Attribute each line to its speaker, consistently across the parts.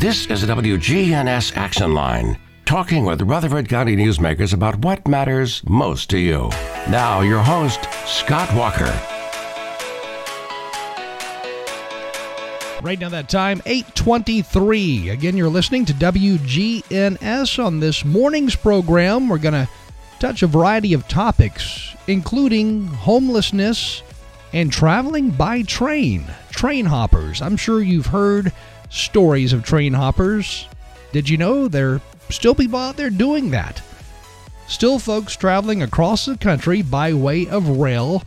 Speaker 1: This is the WGNS Action Line, talking with Rutherford County newsmakers about what matters most to you. Now, your host, Scott Walker.
Speaker 2: Right now that time, 823. Again, you're listening to WGNS on this morning's program. We're going to touch a variety of topics, including homelessness and traveling by train. Train hoppers. I'm sure you've heard stories of train hoppers. Did you know there still people out there doing that? Still folks traveling across the country by way of rail.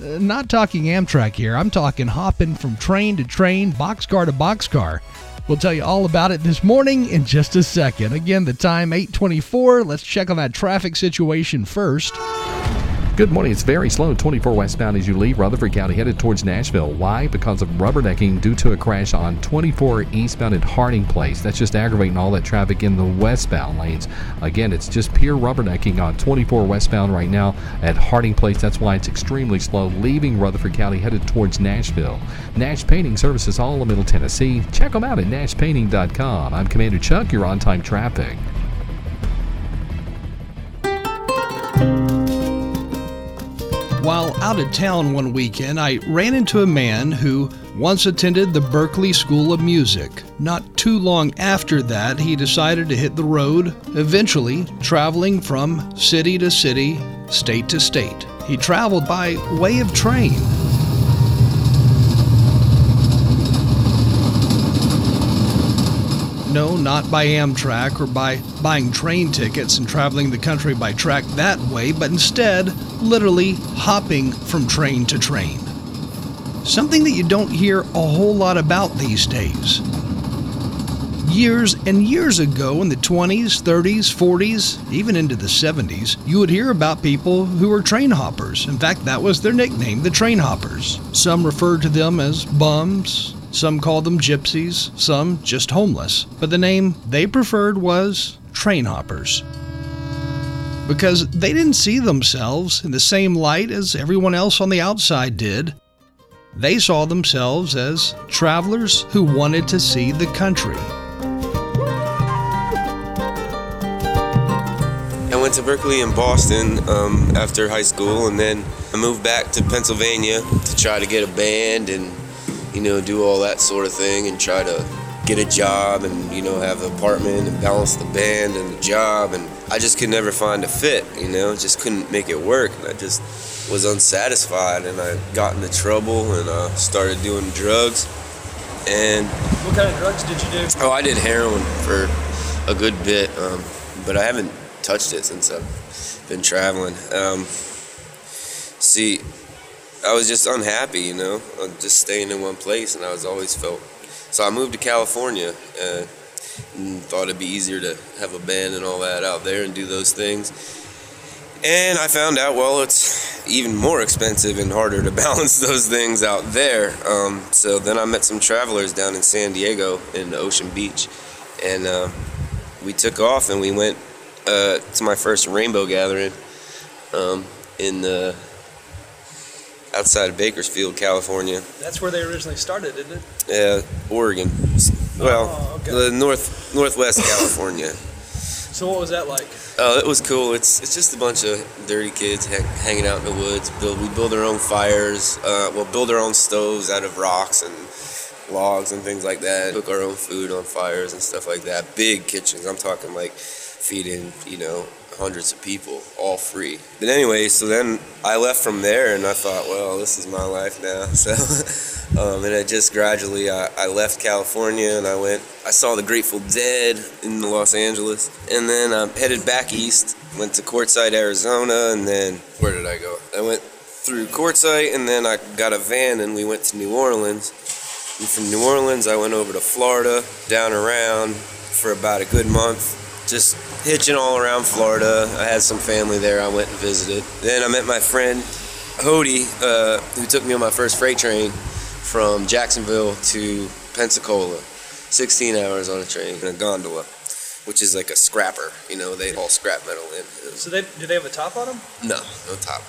Speaker 2: Uh, not talking Amtrak here. I'm talking hopping from train to train, boxcar to boxcar. We'll tell you all about it this morning in just a second. Again, the time 824. Let's check on that traffic situation first.
Speaker 3: Good morning. It's very slow 24 westbound as you leave Rutherford County headed towards Nashville. Why? Because of rubbernecking due to a crash on 24 eastbound at Harding Place. That's just aggravating all that traffic in the westbound lanes. Again, it's just pure rubbernecking on 24 westbound right now at Harding Place. That's why it's extremely slow leaving Rutherford County headed towards Nashville. Nash Painting services all of Middle Tennessee. Check them out at nashpainting.com. I'm Commander Chuck, You're on time traffic.
Speaker 2: Out of town one weekend, I ran into a man who once attended the Berklee School of Music. Not too long after that, he decided to hit the road, eventually traveling from city to city, state to state. He traveled by way of train. No, not by Amtrak or by buying train tickets and traveling the country by track that way, but instead, literally hopping from train to train. Something that you don't hear a whole lot about these days. Years and years ago, in the 20s, 30s, 40s, even into the 70s, you would hear about people who were train hoppers. In fact, that was their nickname, the train hoppers. Some referred to them as bums, some called them gypsies, some just homeless. But the name they preferred was train hoppers. Because they didn't see themselves in the same light as everyone else on the outside did. They saw themselves as travelers who wanted to see the country.
Speaker 4: I went to Berklee and Boston um, after high school, and then I moved back to Pennsylvania to try to get a band and you know, do all that sort of thing and try to get a job and, you know, have an apartment and balance the band and the job. And I just could never find a fit, you know, just couldn't make it work. And I just was unsatisfied and I got into trouble and uh, started doing drugs. And
Speaker 5: what kind of drugs did you do?
Speaker 4: Oh, I did heroin for a good bit, um, but I haven't touched it since I've been traveling. Um, see, I was just unhappy, you know, just staying in one place, and I was always felt. So I moved to California uh, and thought it'd be easier to have a band and all that out there and do those things. And I found out, well, it's even more expensive and harder to balance those things out there. Um, so then I met some travelers down in San Diego in Ocean Beach, and uh, we took off and we went uh, to my first rainbow gathering um, in the outside of Bakersfield, California.
Speaker 5: That's where they originally started, isn't it?
Speaker 4: Yeah, Oregon. Well, oh, okay. the north northwest California.
Speaker 5: So what was that like?
Speaker 4: Oh, it was cool. It's it's just a bunch of dirty kids ha- hanging out in the woods. Build we build our own fires. Uh, we'll build our own stoves out of rocks and logs and things like that. Cook our own food on fires and stuff like that. Big kitchens. I'm talking like feeding, you know, hundreds of people, all free. But anyway, so then I left from there, and I thought, well, this is my life now. So, um, and I just gradually I, I, left California, and I went. I saw the Grateful Dead in Los Angeles, and then I headed back east. Went to Quartzsite, Arizona, and then where did I go? I went through Quartzsite, and then I got a van, and we went to New Orleans. And from New Orleans, I went over to Florida, down around for about a good month just hitching all around Florida. I had some family there. I went and visited. Then I met my friend Hody, uh, who took me on my first freight train from Jacksonville to Pensacola. 16 hours on a train in a gondola, which is like a scrapper. You know, they haul scrap metal in.
Speaker 5: So they do they have a top on them?
Speaker 4: No, no top.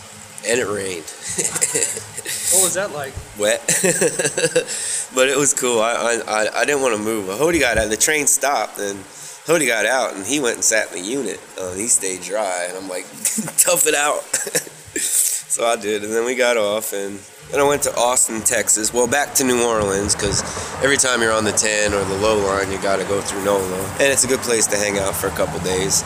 Speaker 4: and it rained.
Speaker 5: What was that like?
Speaker 4: Wet, but it was cool. I I, I- didn't want to move. Hody got out. The train stopped, and Hody got out, and he went and sat in the unit. Uh, he stayed dry, and I'm like, tough it out. so I did, and then we got off, and then I went to Austin, Texas. Well, back to New Orleans, because every time you're on the 10 or the low line, you got to go through NOLA, and it's a good place to hang out for a couple days.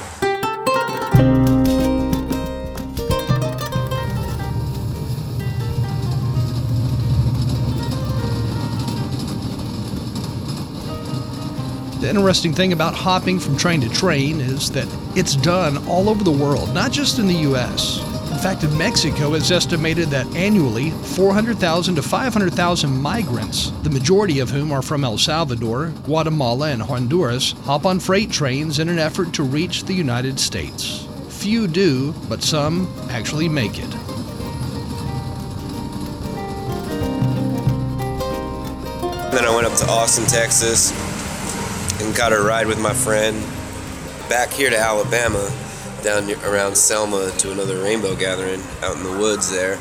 Speaker 2: The interesting thing about hopping from train to train is that it's done all over the world, not just in the U.S. In fact, in Mexico, it's estimated that annually 400,000 to 500,000 migrants, the majority of whom are from El Salvador, Guatemala, and Honduras, hop on freight trains in an effort to reach the United States. Few do, but some actually make it.
Speaker 4: Then I went up to Austin, Texas, and got a ride with my friend back here to Alabama, down around Selma to another rainbow gathering out in the woods there.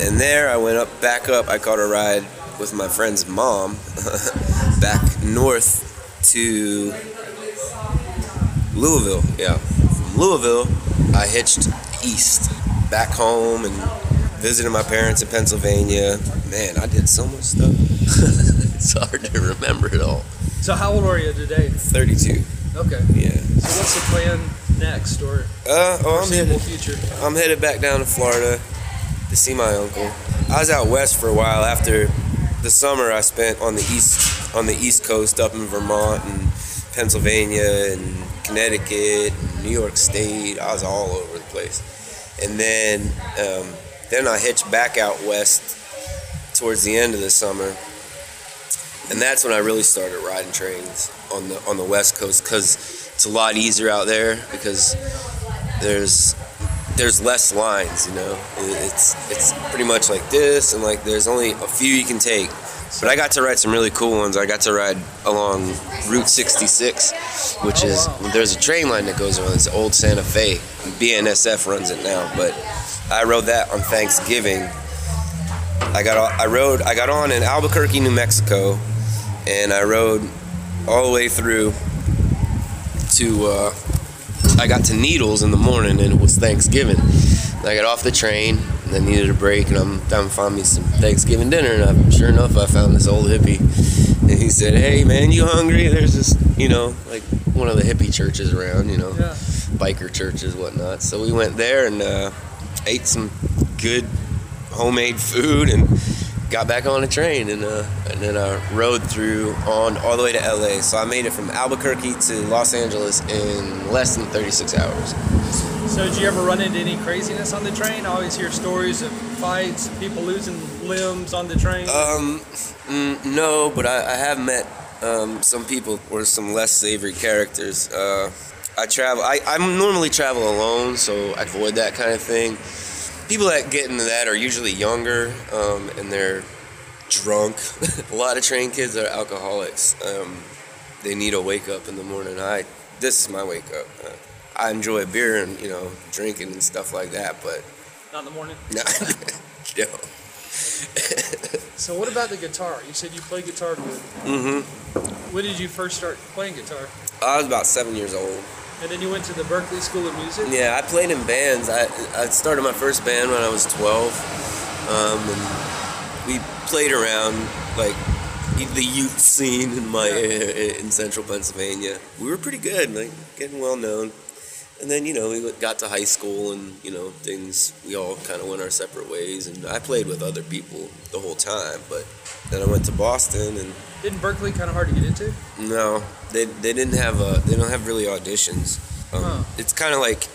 Speaker 4: And there I went up, back up. I caught a ride with my friend's mom back north to Louisville. Yeah, from Louisville, I hitched east back home and visited my parents in Pennsylvania. Man, I did so much stuff. it's hard to remember it all.
Speaker 5: So how old are you today?
Speaker 4: 32.
Speaker 5: Okay.
Speaker 4: Yeah.
Speaker 5: So what's the plan next or
Speaker 4: Uh, oh, I'm headed,
Speaker 5: future?
Speaker 4: I'm headed back down to Florida to see my uncle. I was out west for a while after the summer I spent on the east on the east coast up in Vermont and Pennsylvania and Connecticut and New York State. I was all over the place. And then um, then I hitched back out west towards the end of the summer. And that's when I really started riding trains on the on the west coast because it's a lot easier out there because there's there's less lines, you know. It's it's pretty much like this, and like there's only a few you can take. But I got to ride some really cool ones. I got to ride along Route 66, which
Speaker 5: Oh,
Speaker 4: is there's a train line that goes around. It's old Santa Fe. BNSF runs it now, but I rode that on Thanksgiving. I got I rode I got on in Albuquerque, New Mexico, and I rode all the way through to uh, I got to Needles in the morning and it was Thanksgiving. And I got off the train and I needed a break and I'm down to find me some Thanksgiving dinner and I, sure enough I found this old hippie and he said, "Hey man, you hungry? There's this, you know, like one of the hippie churches around, you know,
Speaker 5: Yeah.
Speaker 4: biker churches, whatnot." So we went there and uh, ate some good homemade food and got back on a train and uh, and then I rode through on all the way to LA. So I made it from Albuquerque to Los Angeles in less than 36 hours.
Speaker 5: So did you ever run into any craziness on the train? I always hear stories of fights, people losing limbs on the train.
Speaker 4: Um, mm, no, but I, I have met um, some people or some less savory characters. Uh, I travel. I, I normally travel alone, so I avoid that kind of thing. People that get into that are usually younger, um, and they're drunk. a lot of train kids are alcoholics. Um, they need a wake up in the morning. I this is my wake up. Uh, I enjoy beer and you know drinking and stuff like that, but
Speaker 5: Not in the morning.
Speaker 4: no. no.
Speaker 5: So what about the guitar? You said you play guitar good.
Speaker 4: Mm-hmm.
Speaker 5: When did you first start playing guitar?
Speaker 4: I was about seven years old.
Speaker 5: And then you went to the Berklee School of Music?
Speaker 4: Yeah, I played in bands. I, I started my first band when I was 12. Um, and we played around like the youth scene in my in central Pennsylvania. We were pretty good, like getting well known. And then you know we got to high school and you know things. We all kind of went our separate ways. And I played with other people the whole time. But then I went to Boston and
Speaker 5: Isn't Berklee kind of hard to get into?
Speaker 4: no, they they didn't have a they don't have really auditions. Um,
Speaker 5: Huh.
Speaker 4: It's kind of like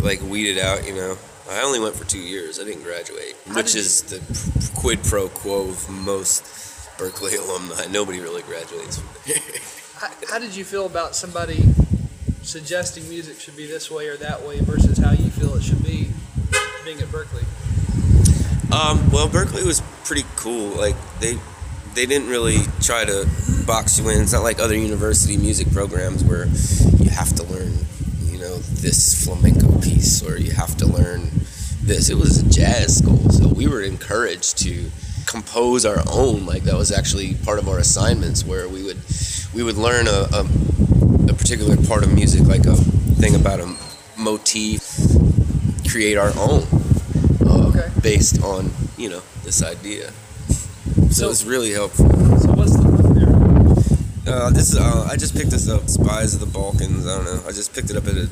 Speaker 4: like weeded out, you know. I only went for two years. I didn't graduate,
Speaker 5: How
Speaker 4: which
Speaker 5: did
Speaker 4: is the quid pro quo of most Berklee alumni. Nobody really graduates from there.
Speaker 5: How, how did you feel about somebody suggesting music should be this way or that way versus how you feel it should be being at Berklee?
Speaker 4: Um, well, Berklee was pretty cool. Like they they didn't really try to box you in. It's not like other university music programs where you have to learn, you know, this flamenco piece or you have to learn this. It was a jazz school, so we were encouraged to compose our own. Like that was actually part of our assignments, where we would we would learn a, a, a particular part of music, like a thing about a motif, create our own uh,
Speaker 5: Okay.
Speaker 4: based on you know this idea. So,
Speaker 5: So-
Speaker 4: it's really helpful.
Speaker 5: So what's the book there?
Speaker 4: Uh, this is, uh, I just picked this up, Spies of the Balkans. I don't know. I just picked it up at a.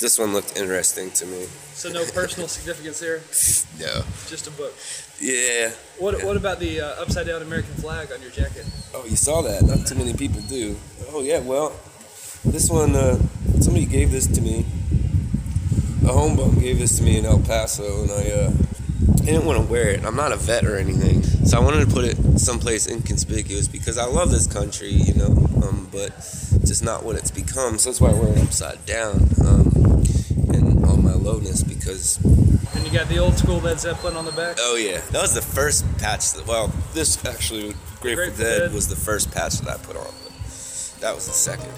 Speaker 4: This one looked interesting to me.
Speaker 5: So no personal significance there,
Speaker 4: No.
Speaker 5: just a book.
Speaker 4: Yeah.
Speaker 5: What
Speaker 4: Yeah.
Speaker 5: What about the uh, upside down American flag on your jacket?
Speaker 4: Oh, you saw that? Not too many people do. Oh yeah. Well, this one. Uh, somebody gave this to me. A home bum gave this to me in El Paso, and I. I didn't want to wear it. I'm not a vet or anything, so I wanted to put it someplace inconspicuous because I love this country, you know, um, but just not what it's become. So that's why I wear it upside down um, and on my lowness because
Speaker 5: And you got the old school Led Zeppelin on the back.
Speaker 4: Oh yeah, that was the first patch. That, well, this actually Grateful,
Speaker 5: Grateful
Speaker 4: Dead,
Speaker 5: Dead.
Speaker 4: was the first patch that I put on, but that was the second.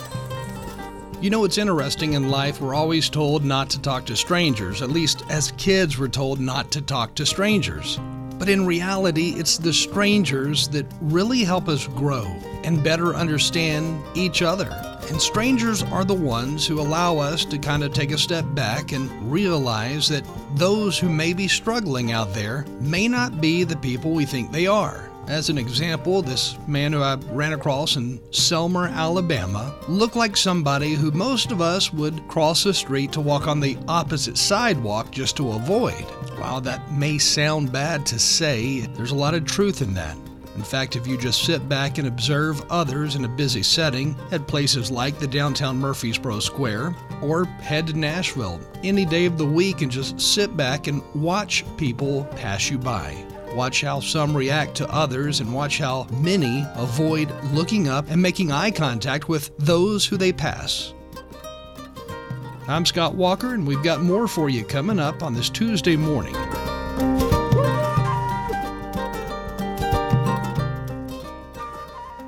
Speaker 2: You know, it's interesting in life, we're always told not to talk to strangers. At least as kids, we're told not to talk to strangers. But in reality, it's the strangers that really help us grow and better understand each other. And strangers are the ones who allow us to kind of take a step back and realize that those who may be struggling out there may not be the people we think they are. As an example, this man who I ran across in Selma, Alabama, looked like somebody who most of us would cross the street to walk on the opposite sidewalk just to avoid. While that may sound bad to say, there's a lot of truth in that. In fact, if you just sit back and observe others in a busy setting at places like the downtown Murfreesboro Square, or head to Nashville any day of the week and just sit back and watch people pass you by. Watch how some react to others and watch how many avoid looking up and making eye contact with those who they pass. I'm Scott Walker, and we've got more for you coming up on this Tuesday morning.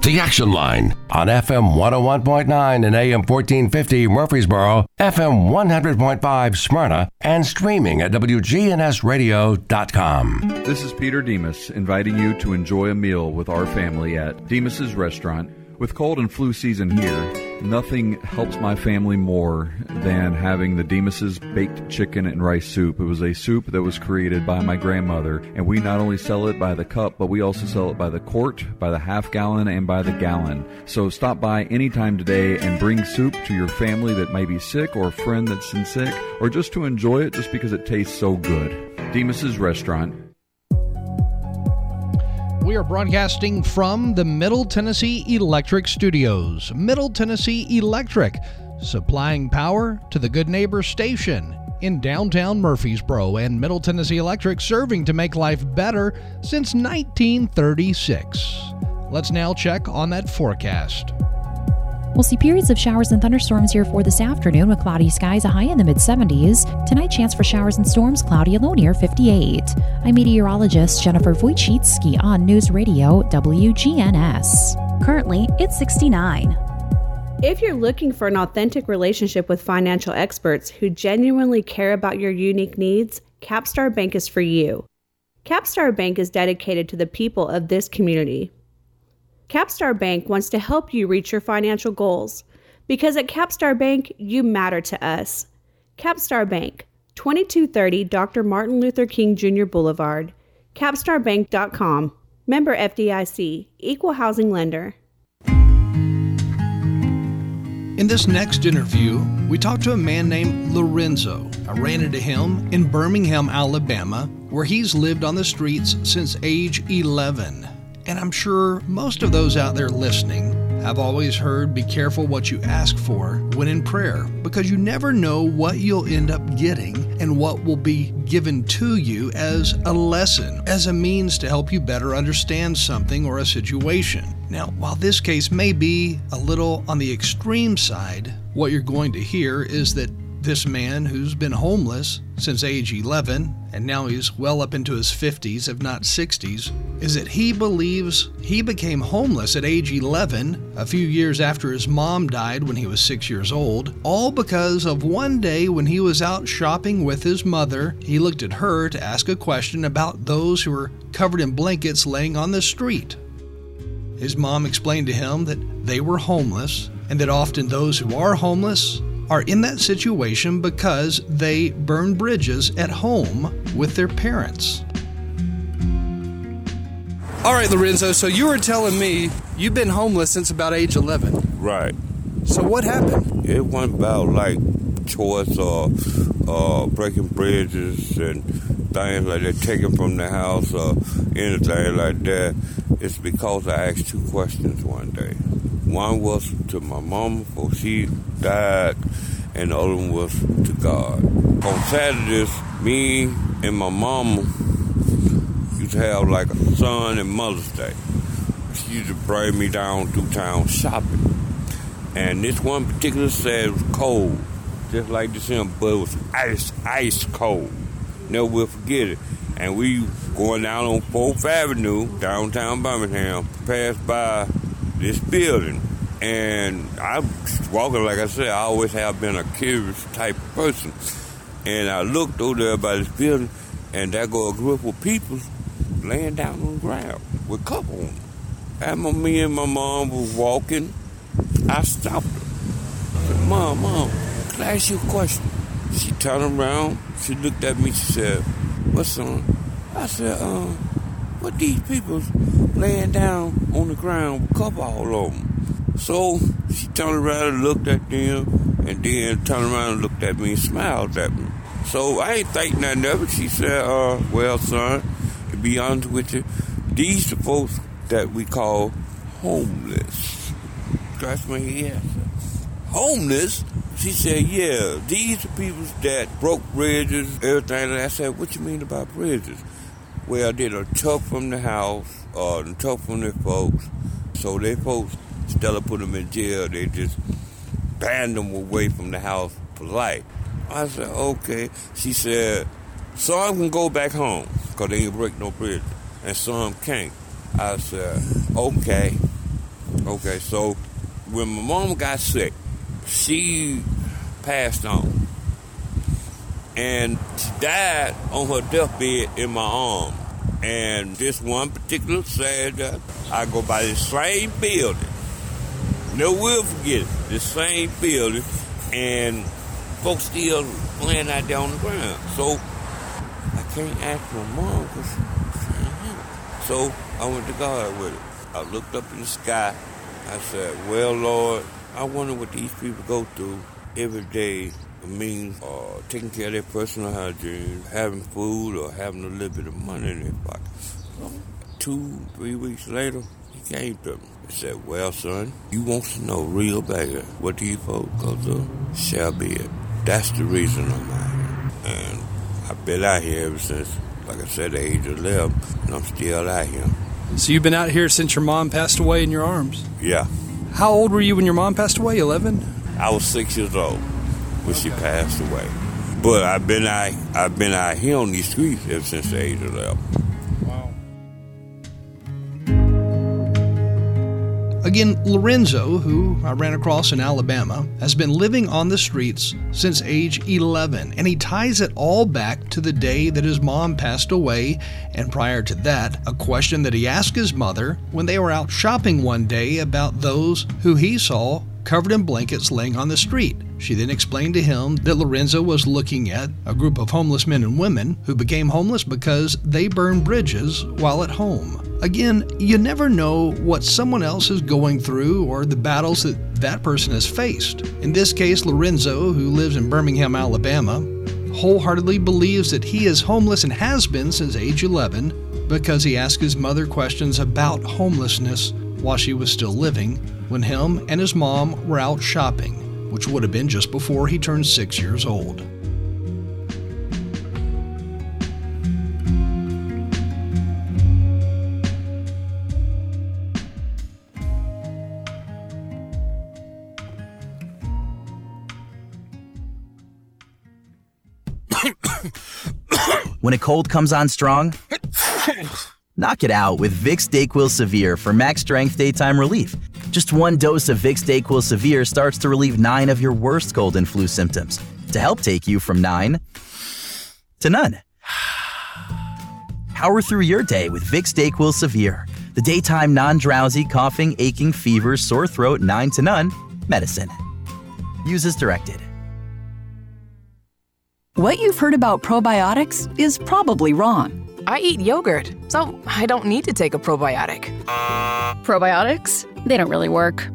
Speaker 1: The Action Line on FM 101.9 and AM 1450 Murfreesboro, FM 100.5 Smyrna, and streaming at WGNSradio.com.
Speaker 6: This is Peter Demos inviting you to enjoy a meal with our family at Demos's restaurant. With cold and flu season here, nothing helps my family more than having the Demos's baked chicken and rice soup. It was a soup that was created by my grandmother, and we not only sell it by the cup, but we also sell it by the quart, by the half gallon, and by the gallon. So stop by anytime today and bring soup to your family that may be sick or a friend that's sick, or just to enjoy it just because it tastes so good. Demos's restaurant,
Speaker 2: We are broadcasting from the Middle Tennessee Electric Studios. Middle Tennessee Electric, supplying power to the Good Neighbor Station in downtown Murfreesboro, and Middle Tennessee Electric serving to make life better since 1936. Let's now check on that forecast.
Speaker 7: We'll see periods of showers and thunderstorms here for this afternoon with cloudy skies, a high in the mid 70s. Tonight, chance for showers and storms, cloudy low near 58. I'm meteorologist Jennifer Wojcicki on News Radio WGNS.
Speaker 8: Currently, it's 69.
Speaker 9: If you're looking for an authentic relationship with financial experts who genuinely care about your unique needs, Capstar Bank is for you. Capstar Bank is dedicated to the people of this community. Capstar Bank wants to help you reach your financial goals because at Capstar Bank, you matter to us. Capstar Bank, 2230 Dr. Martin Luther King Jr. Boulevard, capstarbank.com. Member FDIC, Equal Housing Lender.
Speaker 2: In this next interview, we talked to a man named Lorenzo. I ran into him in Birmingham, Alabama, where he's lived on the streets since age 11. And I'm sure most of those out there listening have always heard be careful what you ask for when in prayer, because you never know what you'll end up getting and what will be given to you as a lesson, as a means to help you better understand something or a situation. Now, while this case may be a little on the extreme side, what you're going to hear is that this man who's been homeless since age 11 and now he's well up into his 50s, if not 60s, is that he believes he became homeless at age 11, a few years after his mom died when he was six years old, all because of one day when he was out shopping with his mother. He looked at her to ask a question about those who were covered in blankets laying on the street. His mom explained to him that they were homeless and that often those who are homeless are in that situation because they burn bridges at home with their parents.
Speaker 5: All right, Lorenzo, so you were telling me you've been homeless since about age 11.
Speaker 10: Right.
Speaker 5: So what happened?
Speaker 10: It wasn't about like choice or uh, breaking bridges and things like that, taking from the house or anything like that. It's because I asked two questions one day. One was to my mom before she died, and the other one was to God. On Saturdays, me and my mom used to have like a son and Mother's Day. She used to bring me down through town shopping. And this one particular Saturday was cold, just like December, but it was ice, ice cold. Never will forget it. And we going down on 4th Avenue, downtown Birmingham, passed by this building. And I walking, like I said, I always have been a curious type of person. And I looked over there by this building, and there go a group of people laying down on the ground with cup on. Them. And me and my mom was walking. I stopped her. I said, Mom, Mom, can I ask you a question? She turned around. She looked at me. She said, What's on? I said, uh, what these people laying down on the ground with cup all over them? So she turned around and looked at them, and then turned around and looked at me and smiled at me. So I ain't think nothing of it. She said, uh, well, son, to be honest with you, these the folks that we call homeless. That's my answer. Homeless? She said, yeah, these are people that broke bridges, everything. And I said, what you mean about bridges? Well, they done took from the house, uh, took from their folks. So their folks, instead put them in jail, they just banned them away from the house for life. I said, okay. She said, some can go back home because they ain't break no bridge, and some can't. I said, okay. Okay, so when my mom got sick, she passed on. And she died on her deathbed in my arm. And this one particular Saturday, I go by the same building. Never will forget it. The same building. And folks still laying out there on the ground. So I can't ask my mom because So I went to God with it. I looked up in the sky. I said, well, Lord, I wonder what these people go through every day. Means uh, taking care of their personal hygiene, having food, or having a little bit of money in their pocket. Two, three weeks later, came to me. and said, Well, son, you want to know real bad what do you folks go through? Shall be it. That's the reason I'm out here. And I've been out here ever since, like I said, the age of 11, and I'm still out here.
Speaker 5: So you've been out here since your mom passed away in your arms?
Speaker 10: Yeah.
Speaker 5: How old were you when your mom passed away? 11?
Speaker 10: I was six years old when she passed away. But I've been out, I've been out here on these streets ever since the age of 11.
Speaker 2: Again, Lorenzo, who I ran across in Alabama, has been living on the streets since age 11, and he ties it all back to the day that his mom passed away, and prior to that, a question that he asked his mother when they were out shopping one day about those who he saw covered in blankets laying on the street. She then explained to him that Lorenzo was looking at a group of homeless men and women who became homeless because they burned bridges while at home. Again, you never know what someone else is going through or the battles that that person has faced. In this case, Lorenzo, who lives in Birmingham, Alabama, wholeheartedly believes that he is homeless and has been since age 11 because he asked his mother questions about homelessness while she was still living when him and his mom were out shopping, which would have been just before he turned six years old.
Speaker 11: When a cold comes on strong, knock it out with Vicks Dayquil Severe for max strength daytime relief. Just one dose of Vicks Dayquil Severe starts to relieve nine of your worst cold and flu symptoms to help take you from nine to none. Power through your day with Vicks Dayquil Severe, the daytime non-drowsy, coughing, aching, fever, sore throat, nine to none medicine. Use as directed.
Speaker 12: What you've heard about probiotics is probably wrong.
Speaker 13: I eat yogurt, so I don't need to take a probiotic.
Speaker 8: Probiotics? They don't really work.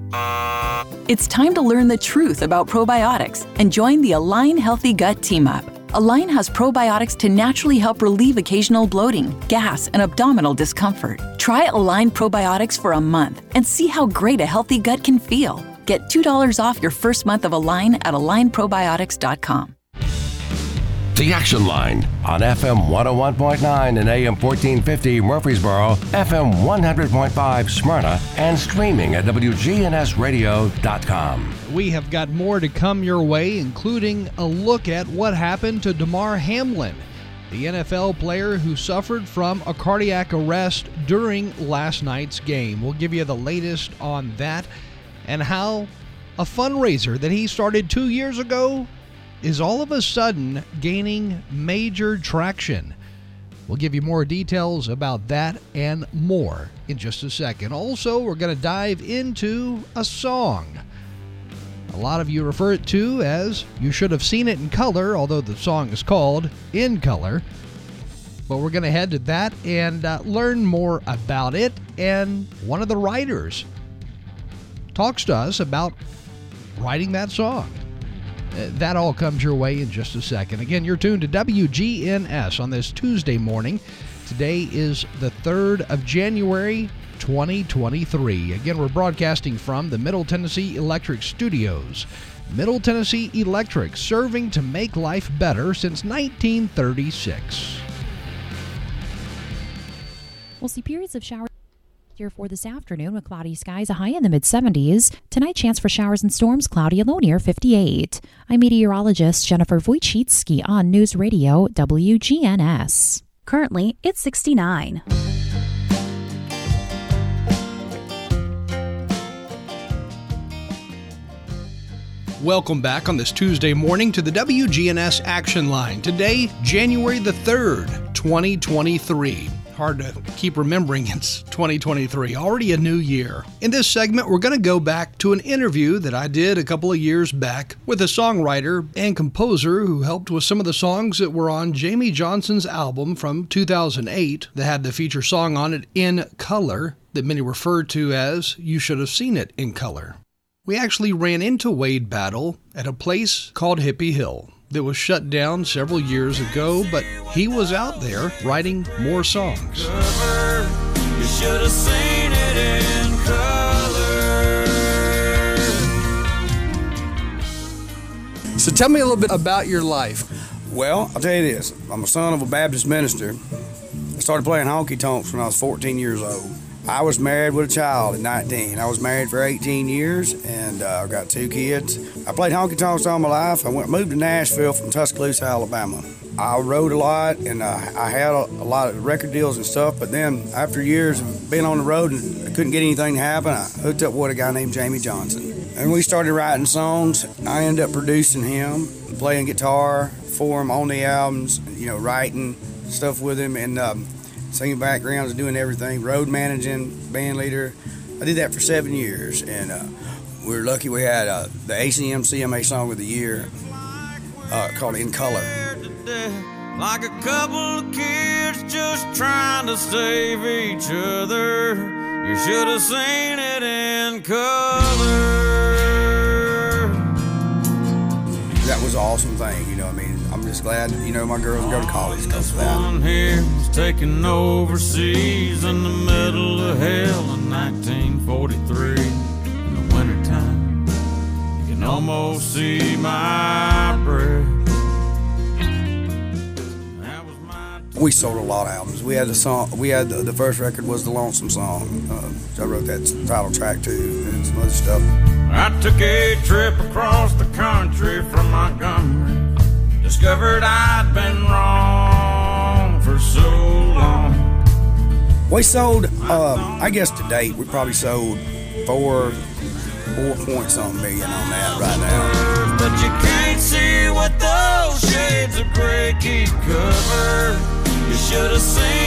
Speaker 12: It's time to learn the truth about probiotics and join the Align Healthy Gut Team Up. Align has probiotics to naturally help relieve occasional bloating, gas, and abdominal discomfort. Try Align probiotics for a month and see how great a healthy gut can feel. Get $2 off your first month of Align at alignprobiotics.com.
Speaker 1: The Action Line on FM 101.9 and AM 1450 Murfreesboro, FM 100.5 Smyrna, and streaming at WGNSradio.com.
Speaker 2: We have got more to come your way, including a look at what happened to Damar Hamlin, the NFL player who suffered from a cardiac arrest during last night's game. We'll give you the latest on that and how a fundraiser that he started two years ago is all of a sudden gaining major traction. We'll give you more details about that and more in just a second. Also, we're going to dive into a song. A lot of you refer it to as You Should Have Seen It in Color, although the song is called In Color. But we're going to head to that and uh, learn more about it. And one of the writers talks to us about writing that song. That all comes your way in just a second. Again, you're tuned to WGNS on this Tuesday morning. Today is the 3rd of January, 2023. Again, we're broadcasting from the Middle Tennessee Electric Studios. Middle Tennessee Electric, serving to make life better since 1936.
Speaker 7: We'll see periods of showers here for this afternoon with cloudy skies, a high in the mid 70s. Tonight, chance for showers and storms, cloudy and low near 58. I'm meteorologist Jennifer Wojcicki on News Radio WGNS.
Speaker 8: Currently, it's 69.
Speaker 2: Welcome back on this Tuesday morning to the WGNS Action Line. Today, January the 3rd, 2023 hard to keep remembering it's 2023, already a new year. In this segment, we're going to go back to an interview that I did a couple of years back with a songwriter and composer who helped with some of the songs that were on Jamey Johnson's album from 2008 that had the feature song on it in color that many refer to as You Should Have Seen It in Color. We actually ran into Wade Battle at a place called Hippie Hill that was shut down several years ago, but he was out there writing more songs. So tell me a little bit about your life.
Speaker 14: Well, I'll tell you this. I'm a son of a Baptist minister. I started playing honky tonks when I was 14 years old. I was married with a child at 19. I was married for 18 years, and uh, I've got two kids. I played honky tonks all my life. I went moved to Nashville from Tuscaloosa, Alabama. I rode a lot, and uh, I had a, a, lot of record deals and stuff. But then, after years of being on the road and I couldn't get anything to happen, I hooked up with a guy named Jamey Johnson, and we started writing songs. I ended up producing him, playing guitar for him on the albums, you know, writing stuff with him, and. Um, singing backgrounds, doing everything, road managing, band leader. I did that for seven years, and uh, we were lucky we had uh, the ACM CMA Song of the Year uh, called In Color. Like a couple of kids just trying to save each other. You should have seen it in color. That was an awesome thing, just glad, you know, my girls go to college because of that. One here was taken overseas in the middle of hell in 1943. In the wintertime, you can almost see my breath. We sold a lot of albums. We had the song. We had the, the first record was the Lonesome Song. Uh, I wrote that title track too, and some other stuff. I took a trip across the country from Montgomery
Speaker 15: discovered I'd been wrong for so long.
Speaker 14: We sold, uh, I guess to date, we probably sold four, four point something million on that right now.
Speaker 15: But you can't see what those shades of gray keep covered. You should have seen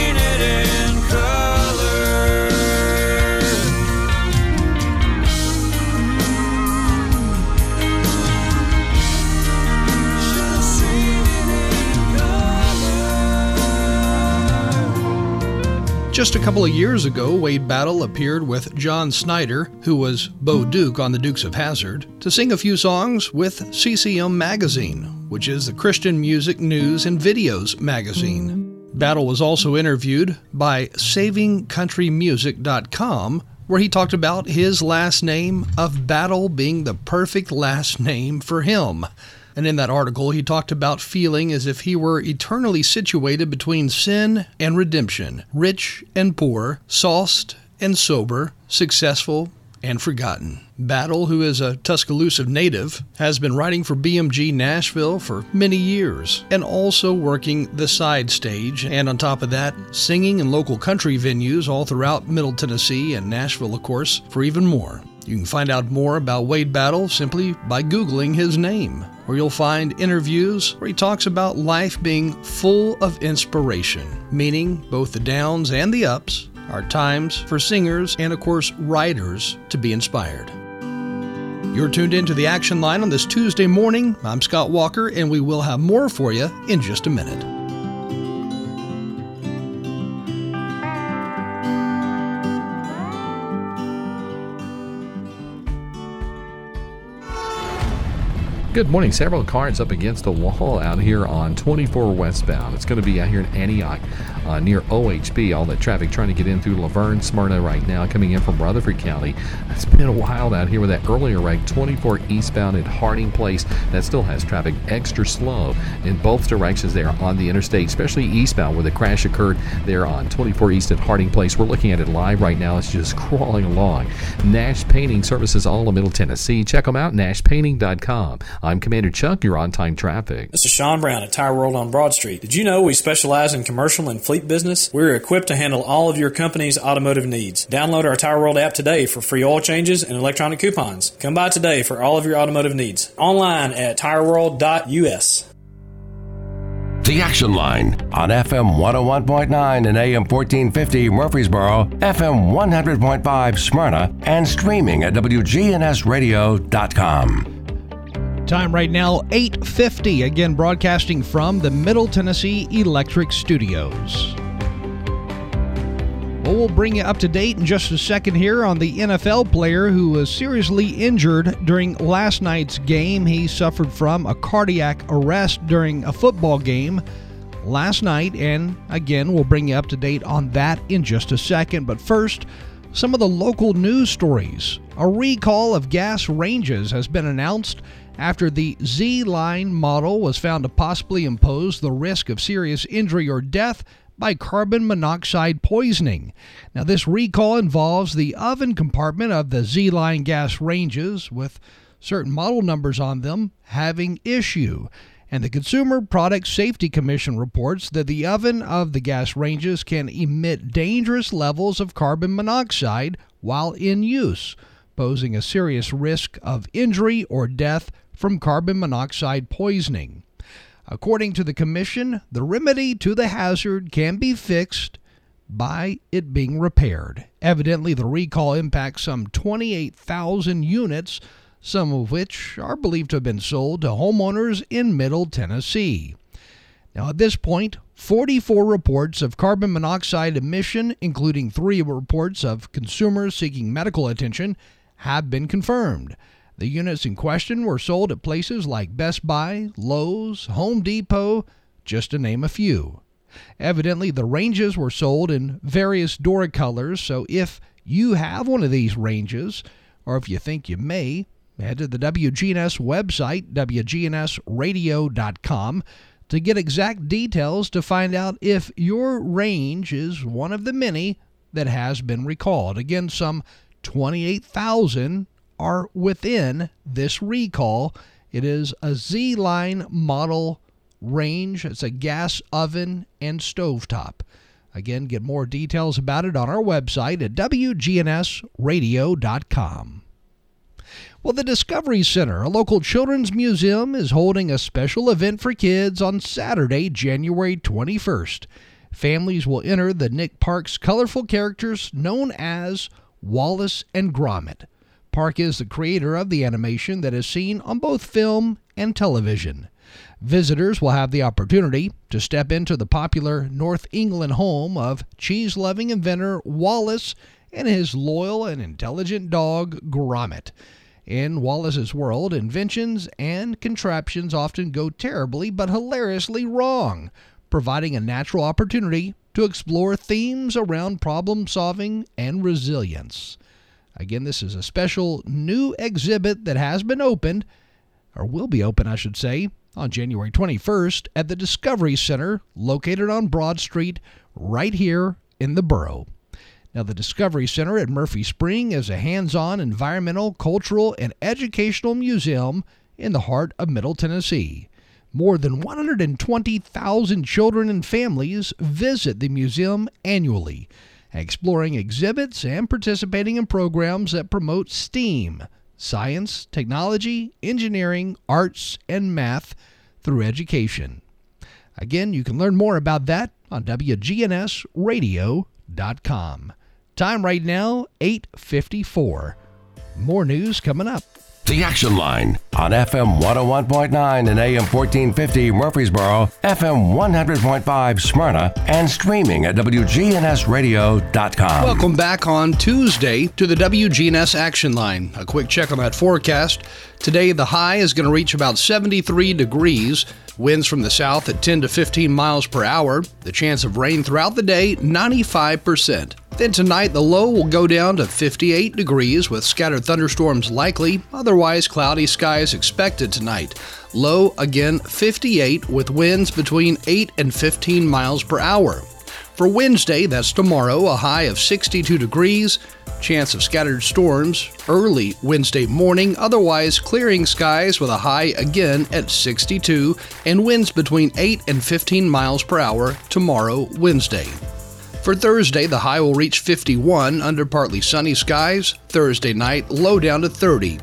Speaker 2: Just a couple of years ago, Wade Battle appeared with John Schneider, who was Bo Duke on the Dukes of Hazzard, to sing a few songs with CCM Magazine, which is the Christian music news and videos magazine. Battle was also interviewed by SavingCountryMusic.com, where he talked about his last name of Battle being the perfect last name for him. And in that article, he talked about feeling as if he were eternally situated between sin and redemption, rich and poor, sauced and sober, successful and forgotten. Battle, who is a Tuscaloosa native, has been writing for BMG Nashville for many years and also working the side stage, and on top of that, singing in local country venues all throughout Middle Tennessee and Nashville, of course, for even more. You can find out more about Wade Battle simply by Googling his name, where you'll find interviews where he talks about life being full of inspiration, meaning both the downs and the ups are times for singers and, of course, writers to be inspired. You're tuned into the Action Line on this Tuesday morning. I'm Scott Walker, and we will have more for you in just a minute.
Speaker 3: Good morning. Several cars up against the wall out here on 24 westbound. It's going to be out here in Antioch uh, near OHB. All that traffic trying to get in through La Vergne, Smyrna right now, coming in from Rutherford County. It's been a while out here with that earlier wreck, 24 eastbound at Harding Place. That still has traffic extra slow in both directions there on the interstate, especially eastbound where the crash occurred there on 24 east at Harding Place. We're looking at it live right now. It's just crawling along. Nash Painting services all of Middle Tennessee. Check them out, nashpainting.com. I'm Commander Chuck. You're on time traffic.
Speaker 16: This is Sean Brown at Tire World on Broad Street. Did you know we specialize in commercial and fleet business? We're equipped to handle all of your company's automotive needs. Download our Tire World app today for free oil changes and electronic coupons. Come by today for all of your automotive needs. Online at tireworld.us.
Speaker 1: The Action Line on FM 101.9 and AM 1450 Murfreesboro, FM 100.5 Smyrna, and streaming at WGNSradio.com.
Speaker 2: Time right now 8:50 again broadcasting from the Middle Tennessee Electric Studios. Well, we'll bring you up to date in just a second here on the NFL player who was seriously injured during last night's game. He suffered from a cardiac arrest during a football game last night, and again, we'll bring you up to date on that in just a second. But first, some of the local news stories. A recall of gas ranges has been announced after the ZLINE model was found to possibly impose the risk of serious injury or death by carbon monoxide poisoning. Now, this recall involves the oven compartment of the ZLINE gas ranges with certain model numbers on them having issue. And the Consumer Product Safety Commission reports that the oven of the gas ranges can emit dangerous levels of carbon monoxide while in use, posing a serious risk of injury or death from carbon monoxide poisoning. According to the Commission, the remedy to the hazard can be fixed by it being repaired. Evidently, the recall impacts some 28,000 units, some of which are believed to have been sold to homeowners in Middle Tennessee. Now, at this point, 44 reports of carbon monoxide emission, including three reports of consumers seeking medical attention, have been confirmed. The units in question were sold at places like Best Buy, Lowe's, Home Depot, just to name a few. Evidently, the ranges were sold in various door colors, so if you have one of these ranges, or if you think you may, head to the WGNS website, WGNSradio.com, to get exact details to find out if your range is one of the many that has been recalled. Again, some 28,000 are within this recall. It is a ZLINE model range. It's a gas oven and stovetop. Again, get more details about it on our website at WGNSradio.com. Well, the Discovery Center, a local children's museum, is holding a special event for kids on Saturday, January 21st. Families will enter the Nick Park's colorful characters known as Wallace and Gromit. Park is the creator of the animation that is seen on both film and television. Visitors will have the opportunity to step into the popular North England home of cheese loving inventor Wallace and his loyal and intelligent dog Gromit. In Wallace's world, inventions and contraptions often go terribly but hilariously wrong, providing a natural opportunity to explore themes around problem solving and resilience. Again, this is a special new exhibit that has been opened, or will be open, I should say, on January 21st at the Discovery Center located on Broad Street right here in the borough. Now, the Discovery Center at Murfree Spring is a hands on environmental, cultural, and educational museum in the heart of Middle Tennessee. More than 120,000 children and families visit the museum annually, exploring exhibits and participating in programs that promote STEAM science, technology, engineering, arts, and math through education. Again, you can learn more about that on WGNSradio.com. Time right now, 854. More news coming up.
Speaker 1: The Action Line on FM 101.9 and AM 1450 Murfreesboro, FM 100.5 Smyrna, and streaming at WGNSradio.com.
Speaker 2: Welcome back on Tuesday to the WGNS Action Line. A quick check on that forecast. Today, the high is going to reach about 73 degrees. Winds from the south at 10 to 15 miles per hour. The chance of rain throughout the day, 95%. Then tonight, the low will go down to 58 degrees with scattered thunderstorms likely, otherwise, cloudy skies expected tonight. Low again 58 with winds between 8 and 15 miles per hour. For Wednesday, that's tomorrow, a high of 62 degrees, chance of scattered storms early Wednesday morning, otherwise clearing skies with a high again at 62 and winds between 8 and 15 miles per hour tomorrow, Wednesday. For Thursday, the high will reach 51 under partly sunny skies. Thursday night, low down to 30.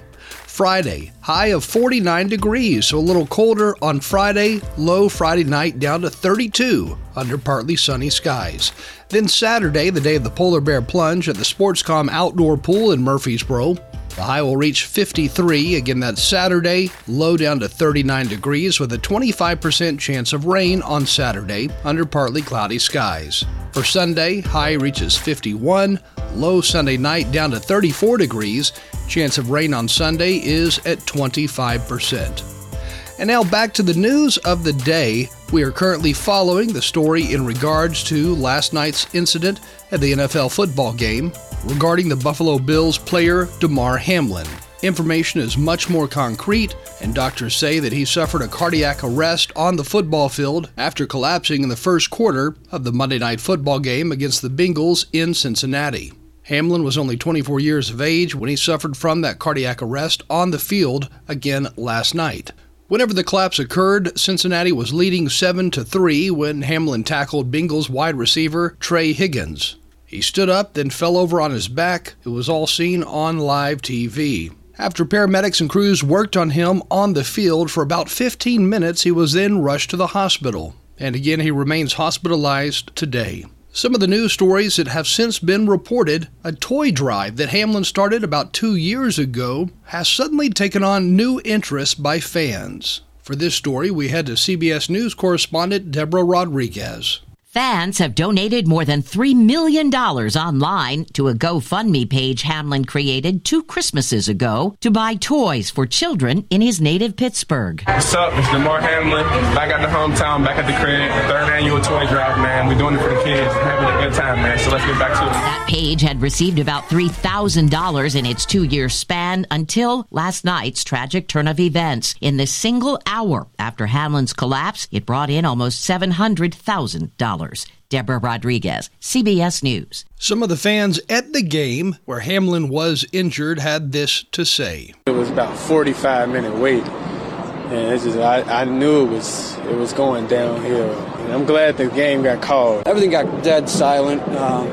Speaker 2: Friday, high of 49 degrees, so a little colder on Friday, low Friday night down to 32 under partly sunny skies. Then Saturday, the day of the polar bear plunge at the Sportscom outdoor pool in Murfreesboro. The high will reach 53 again that Saturday, low down to 39 degrees with a 25% chance of rain on Saturday under partly cloudy skies. For Sunday, high reaches 51, low Sunday night down to 34 degrees. Chance of rain on Sunday is at 25%. And now back to the news of the day. We are currently following the story in regards to last night's incident at the NFL football game regarding the Buffalo Bills player Damar Hamlin. Information is much more concrete, and doctors say that he suffered a cardiac arrest on the football field after collapsing in the first quarter of the Monday night football game against the Bengals in Cincinnati. Hamlin was only 24 years of age when he suffered from that cardiac arrest on the field again last night. Whenever the collapse occurred, Cincinnati was leading 7 to 3 when Hamlin tackled Bengals wide receiver Tee Higgins. He stood up, then fell over on his back. It was all seen on live TV. After paramedics and crews worked on him on the field for about 15 minutes, he was then rushed to the hospital. And again, he remains hospitalized today. Some of the news stories that have since been reported a toy drive that Hamlin started about two years ago has suddenly taken on new interest by fans. For this story, we head to CBS News correspondent Deborah Rodriguez.
Speaker 17: Fans have donated more than $3 million online to a GoFundMe page Hamlin created two Christmases ago to buy toys for children in his native Pittsburgh.
Speaker 18: What's up? It's Damar Hamlin, back at the hometown, back at the crib. Third annual toy drive, man. We're doing it for the kids, having a good time, man. So let's get back to it.
Speaker 17: That page had received about $3,000 in its two year span until last night's tragic turn of events. In the single hour after Hamlin's collapse, it brought in almost $700,000. Deborah Rodriguez, CBS News.
Speaker 2: Some of the fans at the game where Hamlin was injured had this to say.
Speaker 19: It was about 45 minute wait. and it's just I, I knew it was it was going downhill. And I'm glad the game got called.
Speaker 20: Everything got dead silent. Um,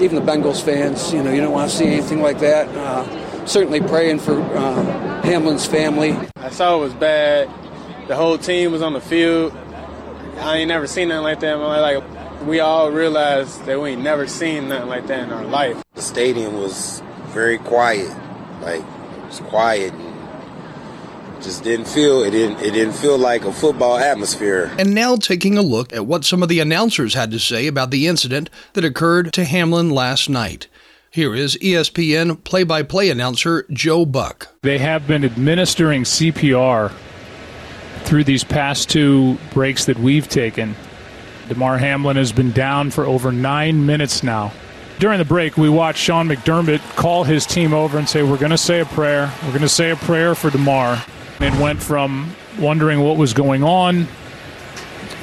Speaker 20: even the Bengals fans, you know, you don't want to see anything like that. Uh, certainly praying for uh, Hamlin's family.
Speaker 19: I saw it was bad. The whole team was on the field. I ain't never seen nothing like that. Like we all realized that we ain't never seen nothing like that in our life.
Speaker 21: The stadium was very quiet. Like it was quiet and just didn't feel it didn't it didn't feel like a football atmosphere.
Speaker 2: And now taking a look at what some of the announcers had to say about the incident that occurred to Hamlin last night. Here is ESPN play-by-play announcer Joe Buck.
Speaker 22: They have been administering CPR through these past two breaks that we've taken. Damar Hamlin has been down for over nine minutes now. During the break, we watched Sean McDermott call his team over and say, We're going to say a prayer. We're going to say a prayer for Damar. It went from wondering what was going on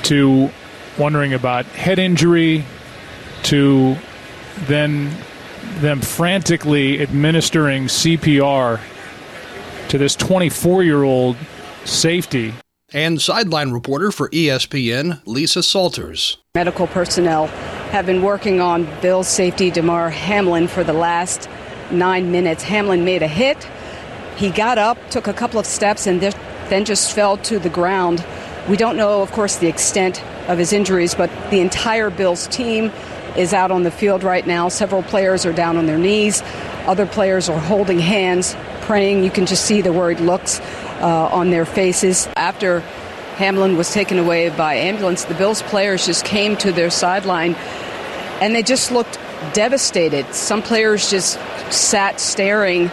Speaker 22: to wondering about head injury to then them frantically administering CPR to this 24 year old safety.
Speaker 2: And sideline reporter for ESPN, Lisa Salters.
Speaker 23: Medical personnel have been working on Bill's safety, Damar Hamlin, for the last nine minutes. Hamlin made a hit. He got up, took a couple of steps, and then just fell to the ground. We don't know, of course, the extent of his injuries, but the entire Bills team is out on the field right now. Several players are down on their knees. Other players are holding hands, praying. You can just see the worried looks uh, on their faces. After Hamlin was taken away by ambulance, the Bills players just came to their sideline and they just looked devastated. Some players just sat staring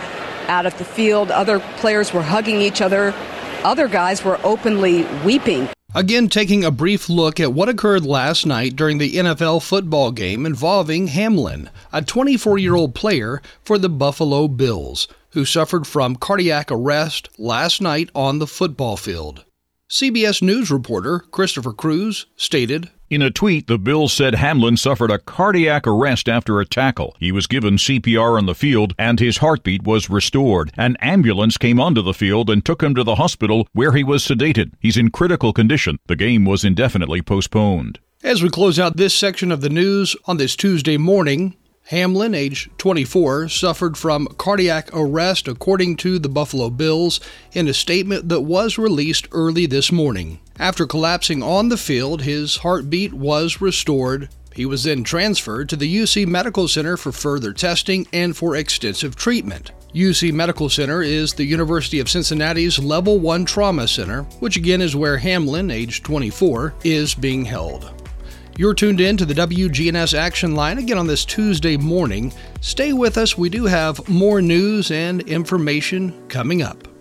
Speaker 23: out of the field. Other players were hugging each other. Other guys were openly weeping.
Speaker 2: Again, taking a brief look at what occurred last night during the NFL football game involving Hamlin, a 24 year old player for the Buffalo Bills, who suffered from cardiac arrest last night on the football field. CBS News reporter Christopher Cruz stated
Speaker 24: in a tweet, the Bills said Hamlin suffered a cardiac arrest after a tackle. He was given CPR on the field and his heartbeat was restored. An ambulance came onto the field and took him to the hospital where he was sedated. He's in critical condition. The game was indefinitely postponed.
Speaker 2: As we close out this section of the news on this Tuesday morning, Hamlin, age 24, suffered from cardiac arrest, according to the Buffalo Bills, in a statement that was released early this morning. After collapsing on the field, his heartbeat was restored. He was then transferred to the UC Medical Center for further testing and for extensive treatment. UC Medical Center is the University of Cincinnati's Level 1 Trauma Center, which again is where Hamlin, age 24, is being held. You're tuned in to the WGNS Action Line again on this Tuesday morning. Stay with us, we do have more news and information coming up.